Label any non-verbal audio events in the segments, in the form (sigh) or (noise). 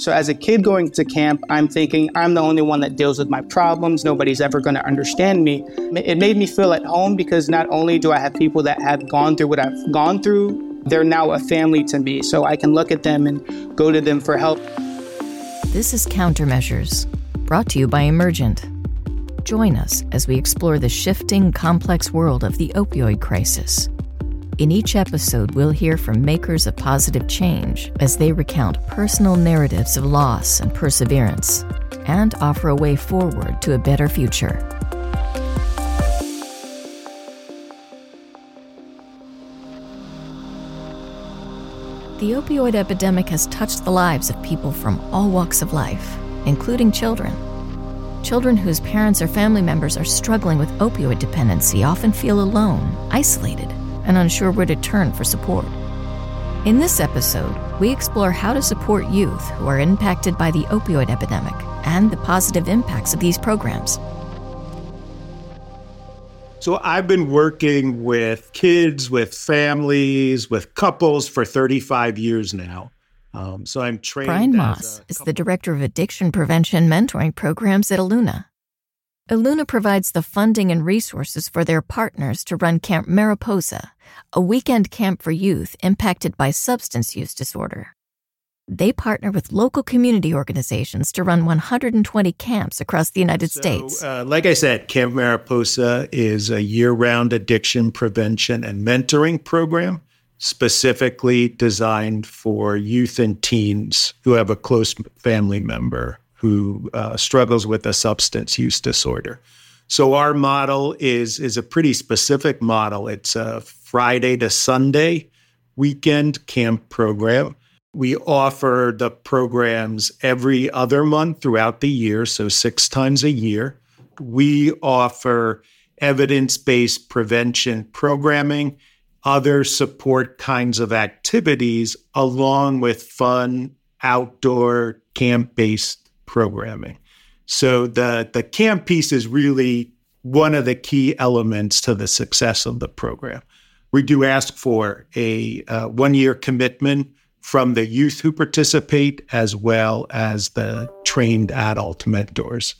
So as a kid going to camp, I'm thinking I'm the only one that deals with my problems. Nobody's ever going to understand me. It made me feel at home because not only do I have people that have gone through what I've gone through, they're now a family to me. So I can look at them and go to them for help. This is Countermeasures, brought to you by Emergent. Join us as we explore the shifting, complex world of the opioid crisis in each episode, we'll hear from makers of positive change as they recount personal narratives of loss and perseverance and offer a way forward to a better future. The opioid epidemic has touched the lives of people from all walks of life, including children. Children whose parents or family members are struggling with opioid dependency often feel alone, isolated, and unsure where to turn for support. In this episode, we explore how to support youth who are impacted by the opioid epidemic and the positive impacts of these programs. So, I've been working with kids, with families, with couples for 35 years now. Um, so, I'm trained. Brian Maus is the director of addiction prevention mentoring programs at Eluna. Eluna provides the funding and resources for their partners to run Camp Mariposa, a weekend camp for youth impacted by substance use disorder. They partner with local community organizations to run 120 camps across the United so, States. Uh, like I said, Camp Mariposa is a year round addiction prevention and mentoring program specifically designed for youth and teens who have a close family member who uh, struggles with a substance use disorder. So our model is is a pretty specific model. It's a Friday to Sunday weekend camp program. We offer the programs every other month throughout the year, so six times a year. We offer evidence based prevention programming, other support kinds of activities, along with fun outdoor camp based programming. So the the camp piece is really one of the key elements to the success of the program. We do ask for a uh, one year commitment from the youth who participate as well as the trained adult mentors.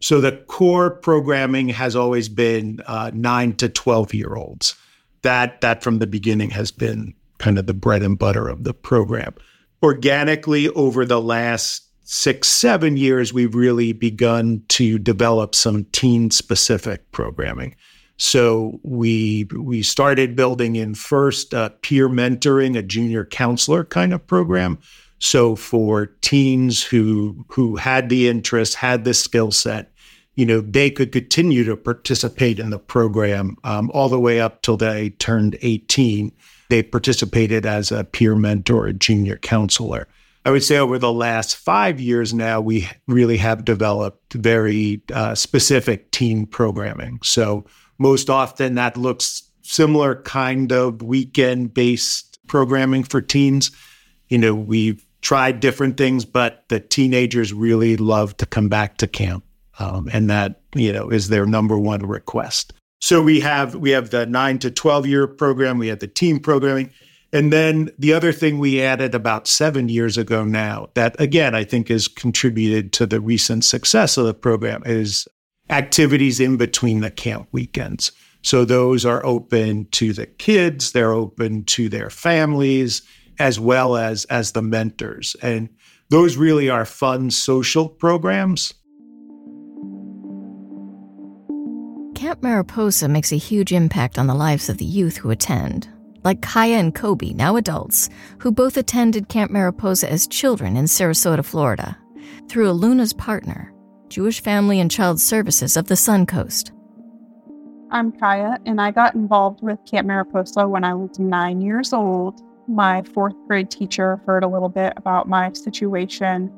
So the core programming has always been uh, nine to 12 year olds. That, that from the beginning has been kind of the bread and butter of the program. Organically, over the last six, seven years, we've really begun to develop some teen specific programming. So we we started building in first uh, peer mentoring, a junior counselor kind of program. So for teens who who had the interest, had the skill set, you know, they could continue to participate in the program um, all the way up till they turned 18. They participated as a peer mentor, a junior counselor. I would say over the last five years now, we really have developed very uh, specific teen programming. So most often that looks similar kind of weekend based programming for teens. You know, we've tried different things, but the teenagers really love to come back to camp. Um, and that, you know, is their number one request. So we have we have the nine to 12 year program, we have the team programming. And then the other thing we added about seven years ago now, that again, I think has contributed to the recent success of the program, is activities in between the camp weekends. So those are open to the kids, they're open to their families, as well as as the mentors. And those really are fun social programs. Camp Mariposa makes a huge impact on the lives of the youth who attend like Kaia and Kobe, now adults, who both attended Camp Mariposa as children in Sarasota, Florida, through Eluna's partner, Jewish Family and Child Services of the Suncoast. I'm Kaia, and I got involved with Camp Mariposa when I was nine years old. My fourth grade teacher heard a little bit about my situation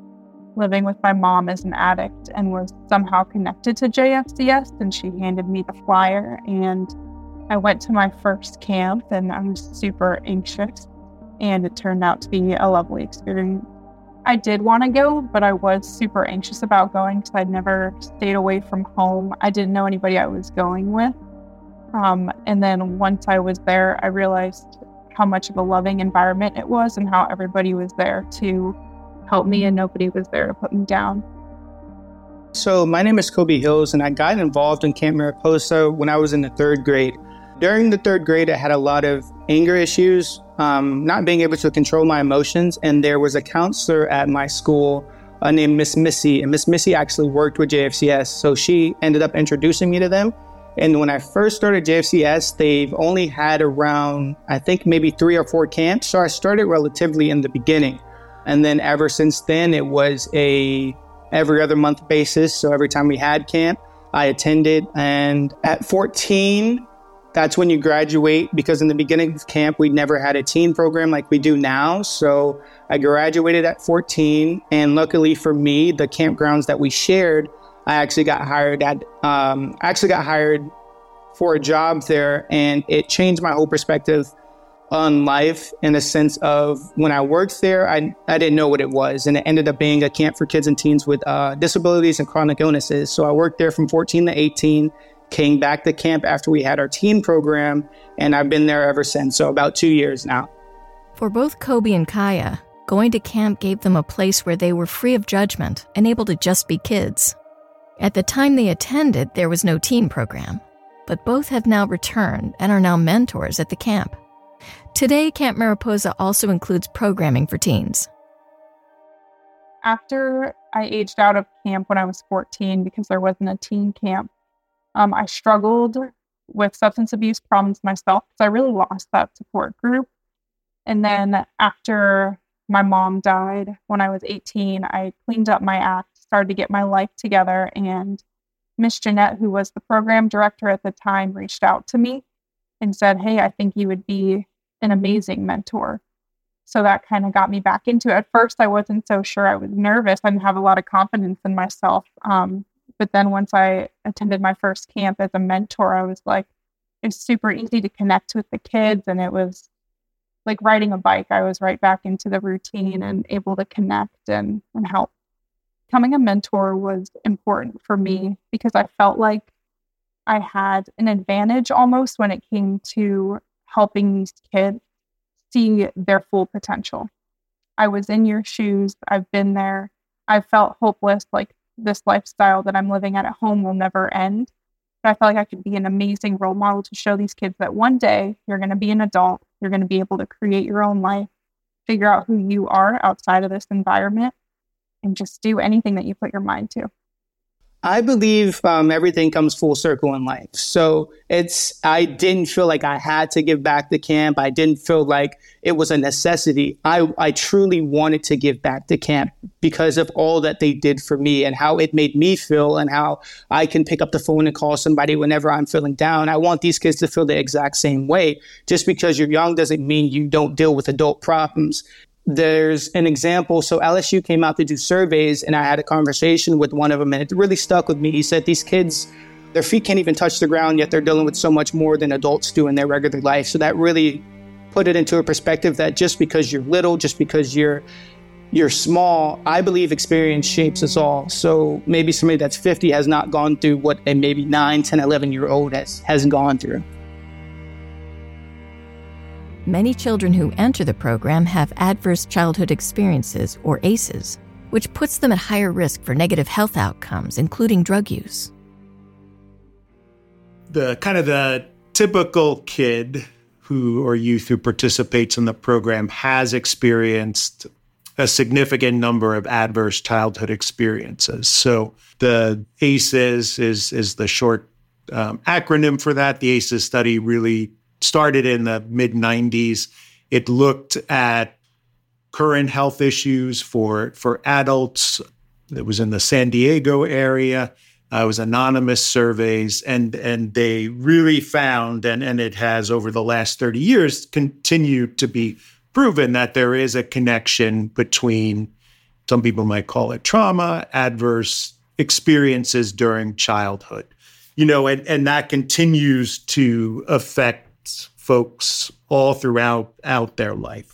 living with my mom as an addict and was somehow connected to JFCS, and she handed me the flyer and I went to my first camp and I was super anxious, and it turned out to be a lovely experience. I did want to go, but I was super anxious about going because I'd never stayed away from home. I didn't know anybody I was going with. Um, and then once I was there, I realized how much of a loving environment it was and how everybody was there to help me, and nobody was there to put me down. So, my name is Kobe Hills, and I got involved in Camp Mariposa when I was in the third grade. During the third grade, I had a lot of anger issues, um, not being able to control my emotions, and there was a counselor at my school uh, named Miss Missy, and Miss Missy actually worked with JFCS, so she ended up introducing me to them. And when I first started JFCS, they've only had around, I think, maybe three or four camps. So I started relatively in the beginning. And then ever since then, it was a every other month basis. So every time we had camp, I attended. And at 14, that's when you graduate because in the beginning of camp, we never had a teen program like we do now. So I graduated at 14. And luckily for me, the campgrounds that we shared I actually got hired at um, actually got hired for a job there, and it changed my whole perspective on life in the sense of when I worked there, I, I didn't know what it was. And it ended up being a camp for kids and teens with uh, disabilities and chronic illnesses. So I worked there from 14 to 18, came back to camp after we had our teen program, and I've been there ever since. So about two years now. For both Kobe and Kaia, going to camp gave them a place where they were free of judgment and able to just be kids. At the time they attended, there was no teen program, but both have now returned and are now mentors at the camp. Today, Camp Mariposa also includes programming for teens. After I aged out of camp when I was 14 because there wasn't a teen camp, um, I struggled with substance abuse problems myself because I really lost that support group. And then after my mom died when I was 18, I cleaned up my act started to get my life together. And Miss Jeanette, who was the program director at the time, reached out to me and said, Hey, I think you would be an amazing mentor. So that kind of got me back into it. At first, I wasn't so sure. I was nervous. I didn't have a lot of confidence in myself. Um, but then once I attended my first camp as a mentor, I was like, it's super easy to connect with the kids. And it was like riding a bike. I was right back into the routine and able to connect and, and help becoming a mentor was important for me because I felt like I had an advantage almost when it came to helping these kids see their full potential. I was in your shoes, I've been there. I felt hopeless, like this lifestyle that I'm living at at home will never end. But I felt like I could be an amazing role model to show these kids that one day you're going to be an adult, you're going to be able to create your own life, figure out who you are outside of this environment, and just do anything that you put your mind to. I believe um, everything comes full circle in life. So it's, I didn't feel like I had to give back to camp. I didn't feel like it was a necessity. I, I truly wanted to give back to camp because of all that they did for me and how it made me feel and how I can pick up the phone and call somebody whenever I'm feeling down. I want these kids to feel the exact same way. Just because you're young doesn't mean you don't deal with adult problems there's an example. So LSU came out to do surveys, and I had a conversation with one of them, and it really stuck with me. He said these kids, their feet can't even touch the ground, yet they're dealing with so much more than adults do in their regular life. So that really put it into a perspective that just because you're little, just because you're you're small, I believe experience shapes us all. So maybe somebody that's 50 has not gone through what a maybe 9, 10, 11 year old has, has gone through. Many children who enter the program have adverse childhood experiences, or ACEs, which puts them at higher risk for negative health outcomes, including drug use. The kind of the typical kid who or youth who participates in the program has experienced a significant number of adverse childhood experiences. So the ACEs is is the short um, acronym for that. The ACEs study really started in the mid 90s. It looked at current health issues for, for adults. It was in the San Diego area. Uh, it was anonymous surveys, and and they really found, and, and it has over the last 30 years continued to be proven that there is a connection between some people might call it trauma, adverse experiences during childhood. You know, and, and that continues to affect folks all throughout out their life.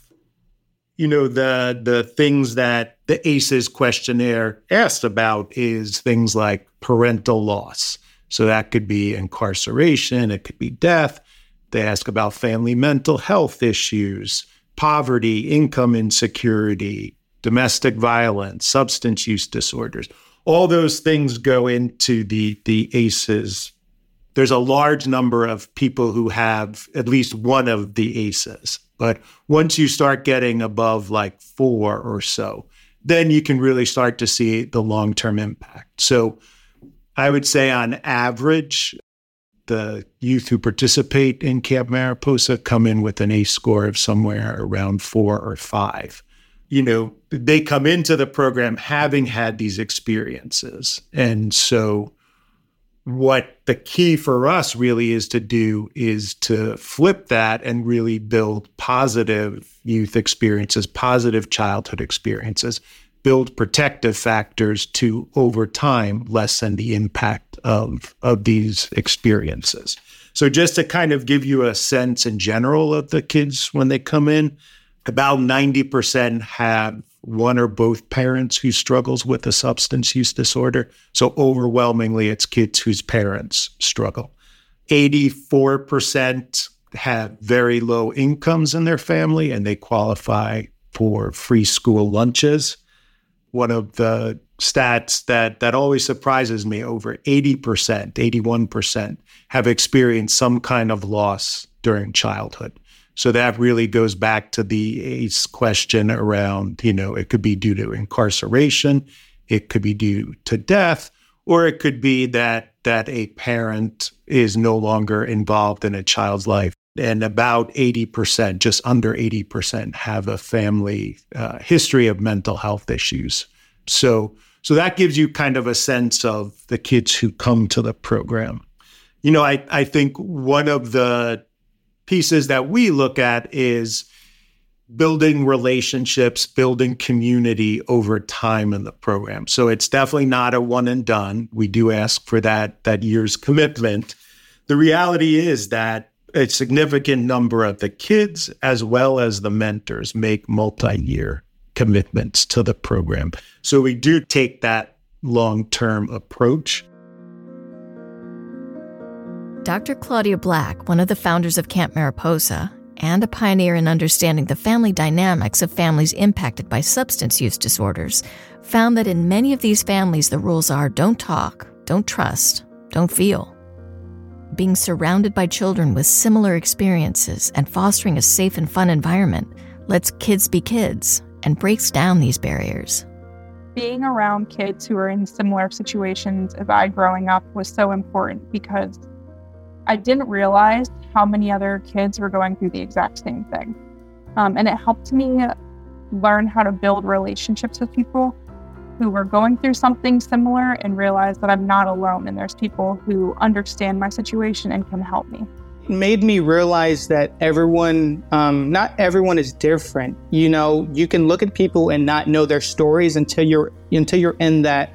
You know, the the things that the ACEs questionnaire asked about is things like parental loss. So that could be incarceration, it could be death. They ask about family mental health issues, poverty, income insecurity, domestic violence, substance use disorders. All those things go into the the ACEs. There's a large number of people who have at least one of the ACEs. But once you start getting above like four or so, then you can really start to see the long term impact. So I would say on average, the youth who participate in Camp Mariposa come in with an ACE score of somewhere around four or five. You know, they come into the program having had these experiences. And so, what the key for us really is to do is to flip that and really build positive youth experiences, positive childhood experiences, build protective factors to over time lessen the impact of of these experiences. So just to kind of give you a sense in general of the kids when they come in, about 90% have one or both parents who struggles with a substance use disorder. So overwhelmingly it's kids whose parents struggle. 84% have very low incomes in their family and they qualify for free school lunches one of the stats that that always surprises me over 80% 81% have experienced some kind of loss during childhood so that really goes back to the ace question around you know it could be due to incarceration it could be due to death or it could be that that a parent is no longer involved in a child's life and about 80%, just under 80%, have a family uh, history of mental health issues. So, so that gives you kind of a sense of the kids who come to the program. You know, I, I think one of the pieces that we look at is building relationships, building community over time in the program. So it's definitely not a one and done. We do ask for that that year's commitment. The reality is that a significant number of the kids as well as the mentors make multi-year commitments to the program. So we do take that long-term approach. Dr. Claudia Black, one of the founders of Camp Mariposa, and a pioneer in understanding the family dynamics of families impacted by substance use disorders, found that in many of these families the rules are don't talk, don't trust, don't feel being surrounded by children with similar experiences and fostering a safe and fun environment lets kids be kids and breaks down these barriers. Being around kids who are in similar situations as I growing up was so important because I didn't realize how many other kids were going through the exact same thing. Um, and it helped me learn how to build relationships with people who were going through something similar and realize that I'm not alone and there's people who understand my situation and can help me. It made me realize that everyone, um, not everyone is different. You know, you can look at people and not know their stories until you're until you're in that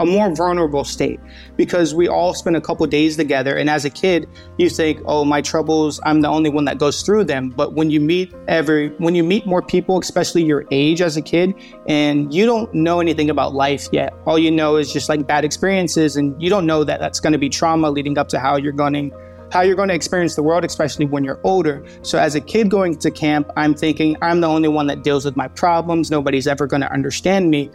a more vulnerable state because we all spend a couple days together and as a kid you think oh my troubles i'm the only one that goes through them but when you meet every when you meet more people especially your age as a kid and you don't know anything about life yet all you know is just like bad experiences and you don't know that that's going to be trauma leading up to how you're going to how you're going to experience the world, especially when you're older. So, as a kid going to camp, I'm thinking I'm the only one that deals with my problems. Nobody's ever going to understand me.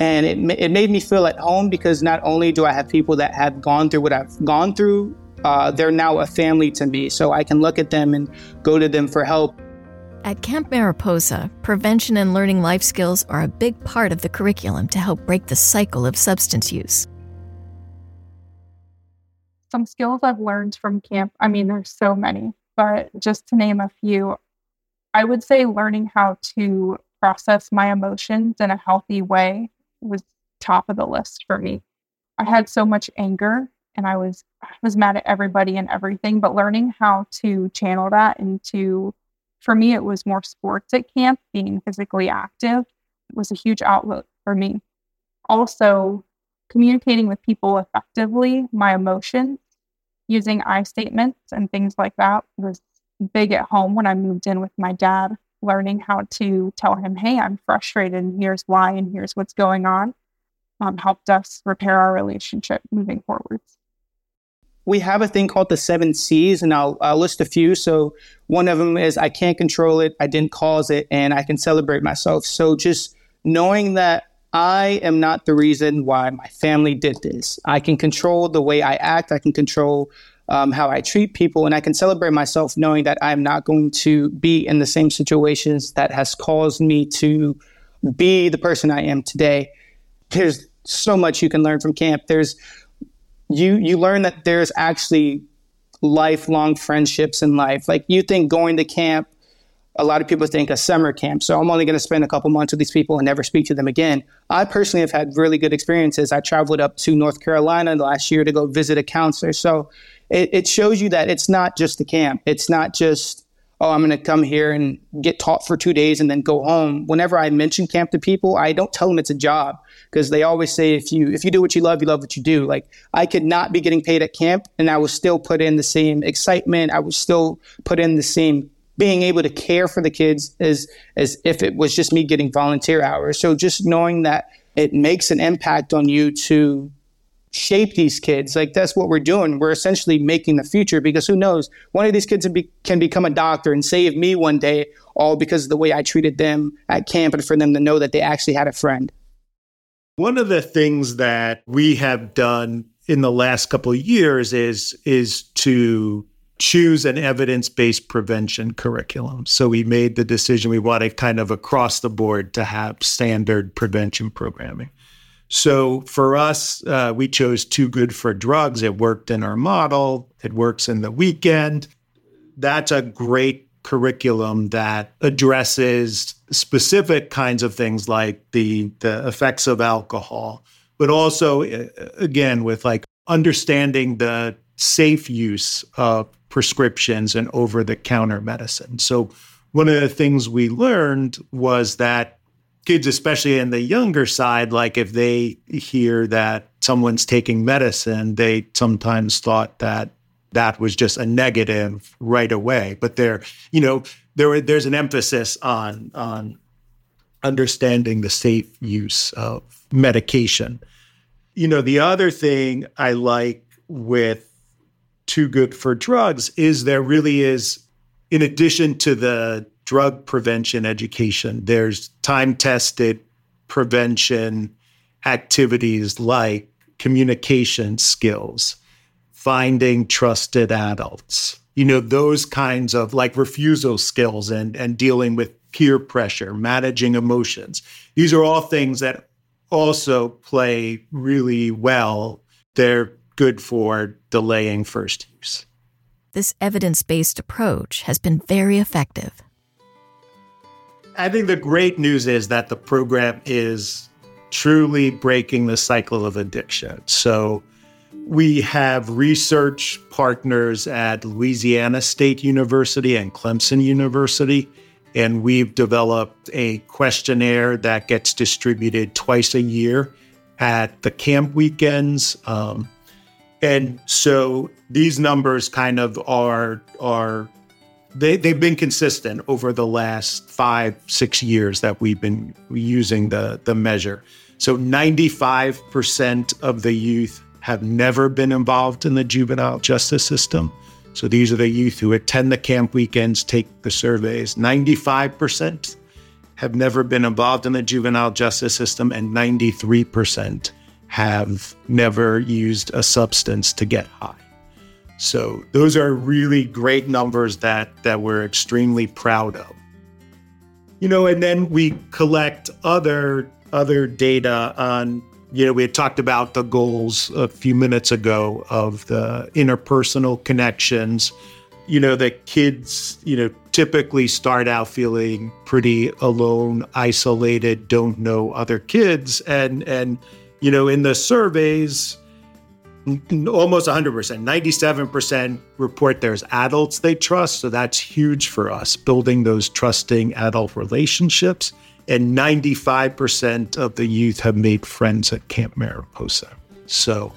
And it, it made me feel at home because not only do I have people that have gone through what I've gone through, uh, they're now a family to me. So I can look at them and go to them for help. At Camp Mariposa, prevention and learning life skills are a big part of the curriculum to help break the cycle of substance use. Some skills I've learned from camp, I mean, there's so many, but just to name a few, I would say learning how to process my emotions in a healthy way was top of the list for me. I had so much anger and I was I was mad at everybody and everything, but learning how to channel that into for me it was more sports at camp, being physically active was a huge outlet for me. Also, communicating with people effectively, my emotions, using I statements and things like that was big at home when I moved in with my dad learning how to tell him, hey, I'm frustrated and here's why and here's what's going on, um, helped us repair our relationship moving forwards. We have a thing called the seven C's, and I'll, I'll list a few. So, one of them is I can't control it, I didn't cause it, and I can celebrate myself. So, just knowing that I am not the reason why my family did this. I can control the way I act, I can control um, how I treat people, and I can celebrate myself knowing that I'm not going to be in the same situations that has caused me to be the person I am today. There's so much you can learn from camp. There's you you learn that there's actually lifelong friendships in life. Like you think going to camp a lot of people think a summer camp. So I'm only going to spend a couple months with these people and never speak to them again. I personally have had really good experiences. I traveled up to North Carolina last year to go visit a counselor. So it, it shows you that it's not just the camp. It's not just, oh, I'm going to come here and get taught for two days and then go home. Whenever I mention camp to people, I don't tell them it's a job because they always say if you if you do what you love, you love what you do. Like I could not be getting paid at camp and I was still put in the same excitement. I was still put in the same being able to care for the kids as as if it was just me getting volunteer hours. So just knowing that it makes an impact on you to shape these kids like that's what we're doing we're essentially making the future because who knows one of these kids can, be, can become a doctor and save me one day all because of the way i treated them at camp and for them to know that they actually had a friend one of the things that we have done in the last couple of years is is to choose an evidence-based prevention curriculum. So we made the decision we wanted kind of across the board to have standard prevention programming. So for us, uh, we chose Too Good for Drugs. It worked in our model. It works in the weekend. That's a great curriculum that addresses specific kinds of things like the the effects of alcohol, but also uh, again with like understanding the safe use of prescriptions and over the counter medicine. So, one of the things we learned was that kids, especially in the younger side, like if they hear that someone's taking medicine, they sometimes thought that that was just a negative right away. But there, you know, there there's an emphasis on on understanding the safe use of medication. You know, the other thing I like with too good for drugs is there really is, in addition to the drug prevention education, there's time tested prevention activities like communication skills, finding trusted adults, you know, those kinds of like refusal skills and, and dealing with peer pressure, managing emotions. These are all things that also play really well. They're good for delaying first use. This evidence based approach has been very effective. I think the great news is that the program is truly breaking the cycle of addiction. So we have research partners at Louisiana State University and Clemson University. And we've developed a questionnaire that gets distributed twice a year at the camp weekends. Um, and so these numbers kind of are are they, they've been consistent over the last five, six years that we've been using the, the measure. So 95% of the youth have never been involved in the juvenile justice system. So these are the youth who attend the camp weekends, take the surveys. 95% have never been involved in the juvenile justice system, and 93% have never used a substance to get high. So those are really great numbers that that we're extremely proud of. You know, and then we collect other other data on you know, we had talked about the goals a few minutes ago of the interpersonal connections. You know, that kids, you know, typically start out feeling pretty alone, isolated, don't know other kids and and you know, in the surveys, almost 100%, 97% report there's adults they trust. So that's huge for us, building those trusting adult relationships. And 95% of the youth have made friends at Camp Mariposa. So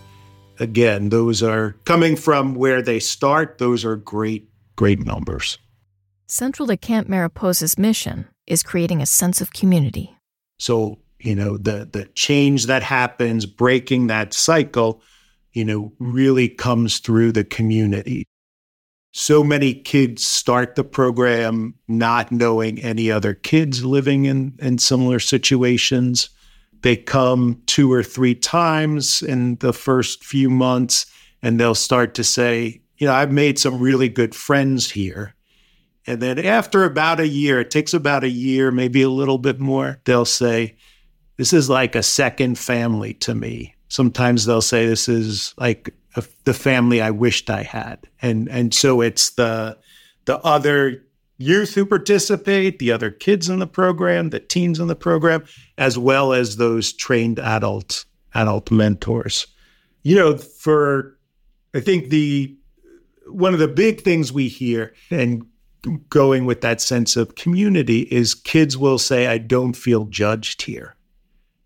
again, those are coming from where they start. Those are great, great numbers. Central to Camp Mariposa's mission is creating a sense of community. So you know the the change that happens breaking that cycle you know really comes through the community so many kids start the program not knowing any other kids living in, in similar situations. They come two or three times in the first few months and they'll start to say, you know, I've made some really good friends here. And then after about a year, it takes about a year, maybe a little bit more, they'll say, This is like a second family to me. Sometimes they'll say, This is like a, the family I wished I had. And, and so it's the, the other youth who participate, the other kids in the program, the teens in the program, as well as those trained adult adult mentors. You know, for I think the one of the big things we hear and going with that sense of community is kids will say, I don't feel judged here.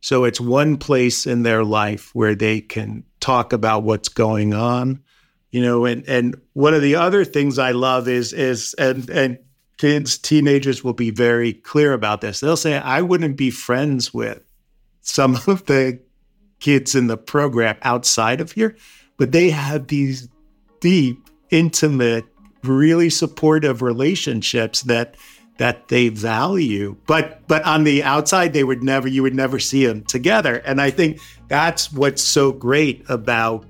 So it's one place in their life where they can talk about what's going on. You know, and and one of the other things I love is is and and kids, teenagers will be very clear about this. They'll say, I wouldn't be friends with some (laughs) of the kids in the program outside of here, but they have these deep, intimate really supportive relationships that that they value but but on the outside they would never you would never see them together. And i think that's what's so great about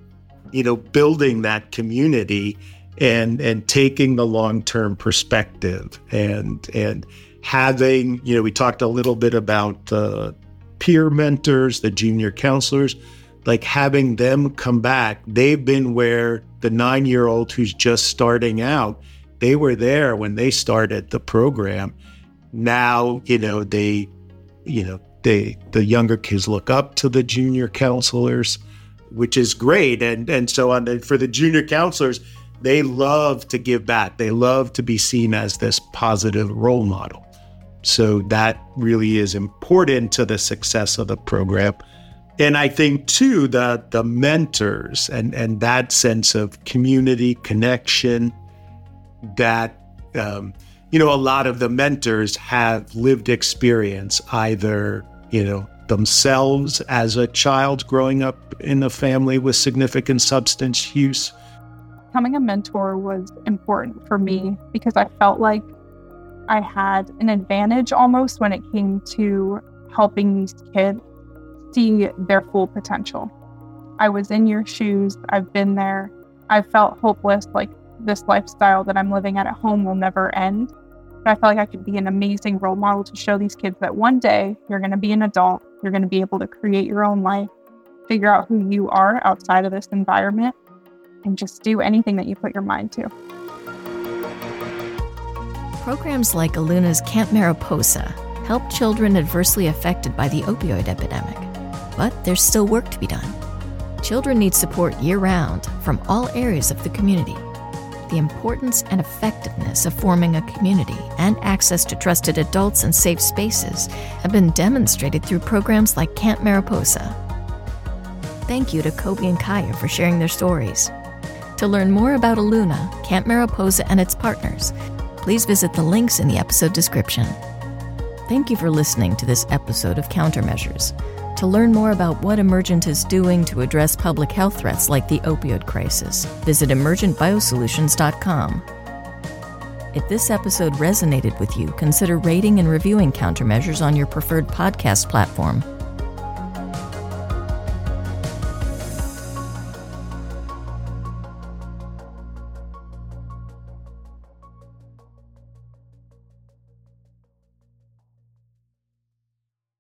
you know building that community and and taking the long-term perspective and and having you know we talked a little bit about uh, peer mentors the junior counselors like having them come back. They've been where the nine year old who's just starting out, they were there when they started the program. Now, you know, they, you know, they, the younger kids look up to the junior counselors, which is great. And, and so on the, for the junior counselors, they love to give back. They love to be seen as this positive role model. So that really is important to the success of the program. And I think too that the mentors and and that sense of community connection that um, you know a lot of the mentors have lived experience either you know themselves as a child growing up in a family with significant substance use. Becoming a mentor was important for me because I felt like I had an advantage almost when it came to helping these kids see their full potential. I was in your shoes. I've been there. I felt hopeless, like this lifestyle that I'm living at at home will never end. But I felt like I could be an amazing role model to show these kids that one day you're going to be an adult, you're going to be able to create your own life, figure out who you are outside of this environment, and just do anything that you put your mind to. Programs like Eluna's Camp Mariposa help children adversely affected by the opioid epidemic but there's still work to be done. Children need support year round from all areas of the community. The importance and effectiveness of forming a community and access to trusted adults and safe spaces have been demonstrated through programs like Camp Mariposa. Thank you to Kobe and Kaia for sharing their stories. To learn more about Eluna, Camp Mariposa, and its partners, please visit the links in the episode description. Thank you for listening to this episode of Countermeasures. To learn more about what Emergent is doing to address public health threats like the opioid crisis, visit emergentbiosolutions.com. If this episode resonated with you, consider rating and reviewing countermeasures on your preferred podcast platform